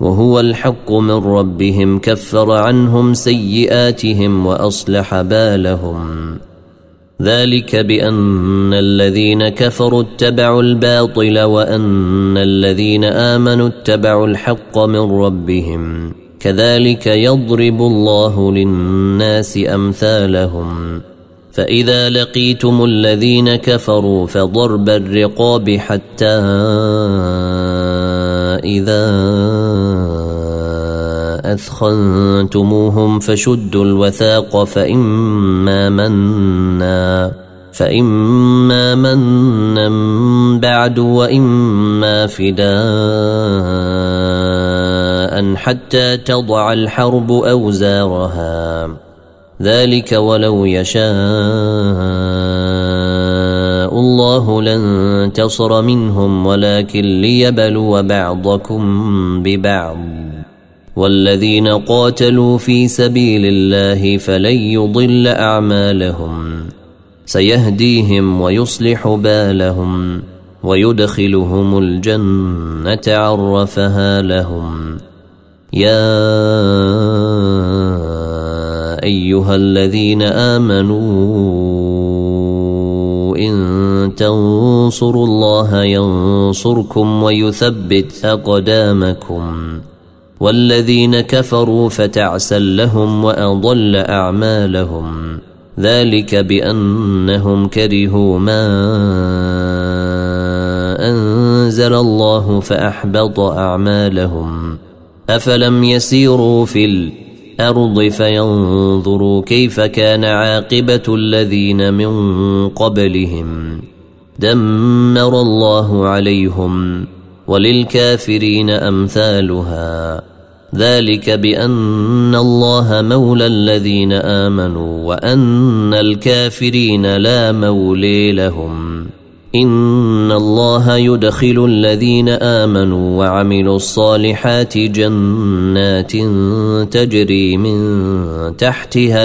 وهو الحق من ربهم كفر عنهم سيئاتهم وأصلح بالهم. ذلك بأن الذين كفروا اتبعوا الباطل وأن الذين آمنوا اتبعوا الحق من ربهم. كذلك يضرب الله للناس أمثالهم. فإذا لقيتم الذين كفروا فضرب الرقاب حتى إذا أثخنتموهم فشدوا الوثاق فإما منا فإما منا بعد وإما فداء حتى تضع الحرب أوزارها. ذلك ولو يشاء. الله لانتصر منهم ولكن ليبلو بعضكم ببعض. والذين قاتلوا في سبيل الله فلن يضل أعمالهم. سيهديهم ويصلح بالهم ويدخلهم الجنة عرفها لهم. يا أيها الذين آمنوا إن تنصروا الله ينصركم ويثبت أقدامكم. والذين كفروا فتعسا لهم وأضل أعمالهم. ذلك بأنهم كرهوا ما أنزل الله فأحبط أعمالهم. أفلم يسيروا في الأرض فينظروا كيف كان عاقبة الذين من قبلهم. دمر الله عليهم وللكافرين أمثالها. ذلك بأن الله مولى الذين آمنوا وأن الكافرين لا مولي لهم. إن الله يدخل الذين آمنوا وعملوا الصالحات جنات تجري من تحتها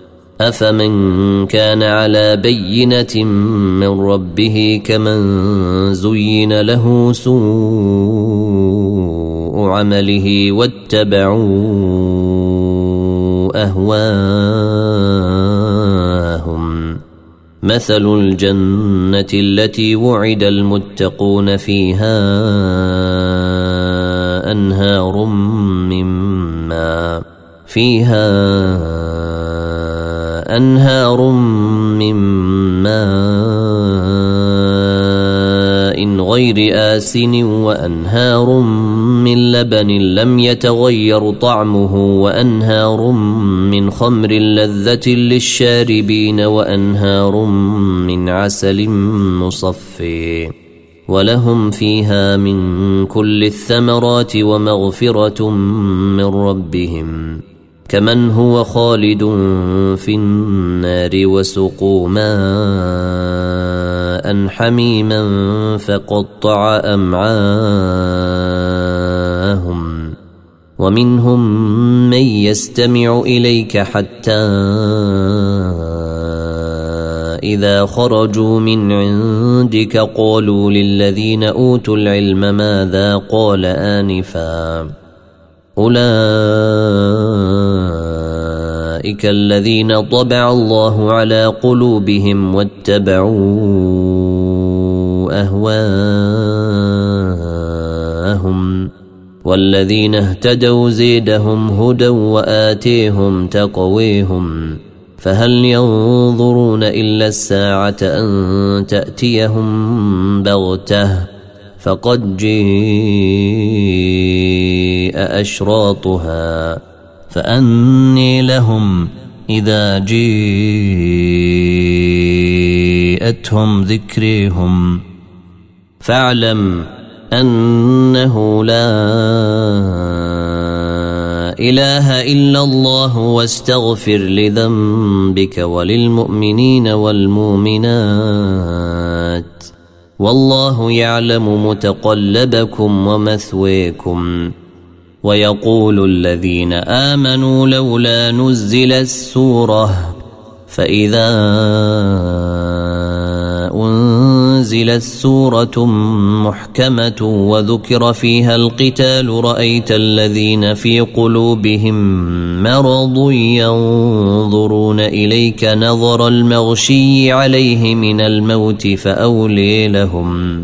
أفمن كان على بينة من ربه كمن زين له سوء عمله واتبعوا أهواءهم مثل الجنة التي وعد المتقون فيها أنهار من ماء فيها أنهار من ماء غير آسن وأنهار من لبن لم يتغير طعمه وأنهار من خمر لذة للشاربين وأنهار من عسل مصفي ولهم فيها من كل الثمرات ومغفرة من ربهم كمن هو خالد في النار وسقوا ماء حميما فقطع أمعاءهم ومنهم من يستمع إليك حتى إذا خرجوا من عندك قالوا للذين أوتوا العلم ماذا قال آنفا أولئك الذين طبع الله على قلوبهم واتبعوا أهواءهم والذين اهتدوا زيدهم هدى وآتيهم تقويهم فهل ينظرون إلا الساعة أن تأتيهم بغتة فقد جيء أشراطها فأني لهم إذا جيءتهم ذكريهم. فاعلم أنه لا إله إلا الله واستغفر لذنبك وللمؤمنين والمؤمنات. والله يعلم متقلبكم ومثويكم. ويقول الذين آمنوا لولا نزل السورة فإذا أنزلت سورة محكمة وذكر فيها القتال رأيت الذين في قلوبهم مرض ينظرون إليك نظر المغشي عليه من الموت فأولي لهم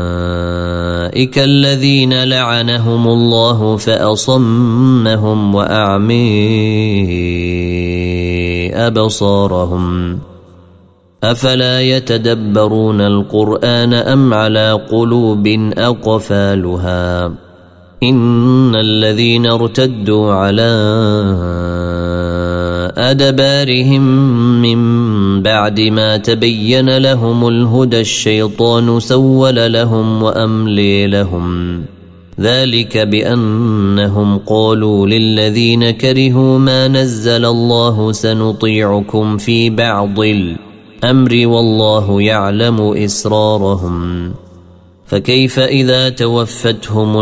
الذين لعنهم الله فأصمهم وأعمي أبصارهم. أفلا يتدبرون القرآن أم على قلوب أقفالها؟ إن الذين ارتدوا على أدبارهم من بعد ما تبين لهم الهدى الشيطان سول لهم وأملي لهم. ذلك بأنهم قالوا للذين كرهوا ما نزل الله سنطيعكم في بعض الأمر والله يعلم إسرارهم. فكيف إذا توفتهم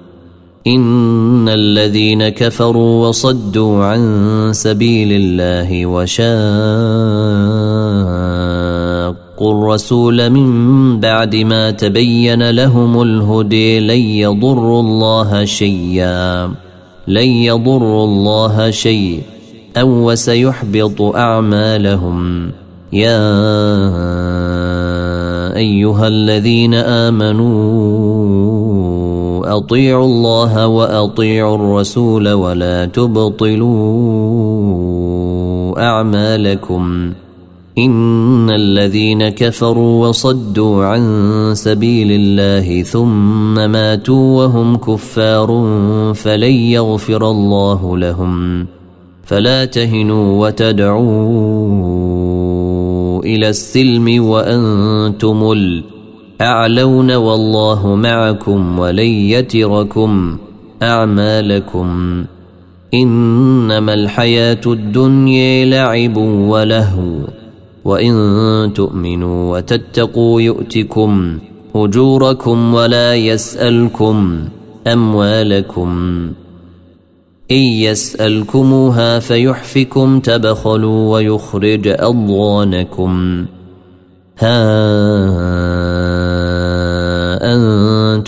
إن الذين كفروا وصدوا عن سبيل الله وشاقوا الرسول من بعد ما تبين لهم الهدي لن يضروا الله شيئا لن يضروا الله شيئا أو وسيحبط أعمالهم. يا أيها الذين آمنوا أطيعوا الله وأطيعوا الرسول ولا تبطلوا أعمالكم. إن الذين كفروا وصدوا عن سبيل الله ثم ماتوا وهم كفار فلن يغفر الله لهم. فلا تهنوا وتدعوا إلى السلم وأنتم الاعلون والله معكم ولن يتركم أعمالكم إنما الحياة الدنيا لعب ولهو وإن تؤمنوا وتتقوا يؤتكم أجوركم ولا يسألكم أموالكم إن يسألكموها فيحفكم تبخلوا ويخرج أضغانكم ها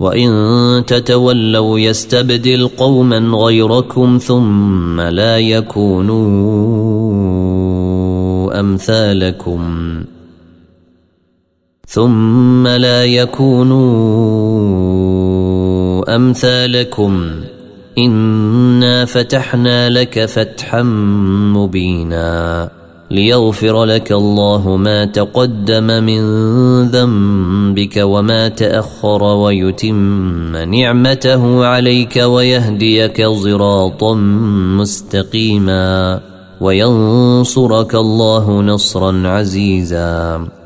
وان تتولوا يستبدل قوما غيركم ثم لا يكونوا امثالكم ثم لا يكونوا امثالكم انا فتحنا لك فتحا مبينا ليغفر لك الله ما تقدم من ذنبك وما تأخر ويتم نعمته عليك ويهديك صراطا مستقيما وينصرك الله نصرا عزيزا.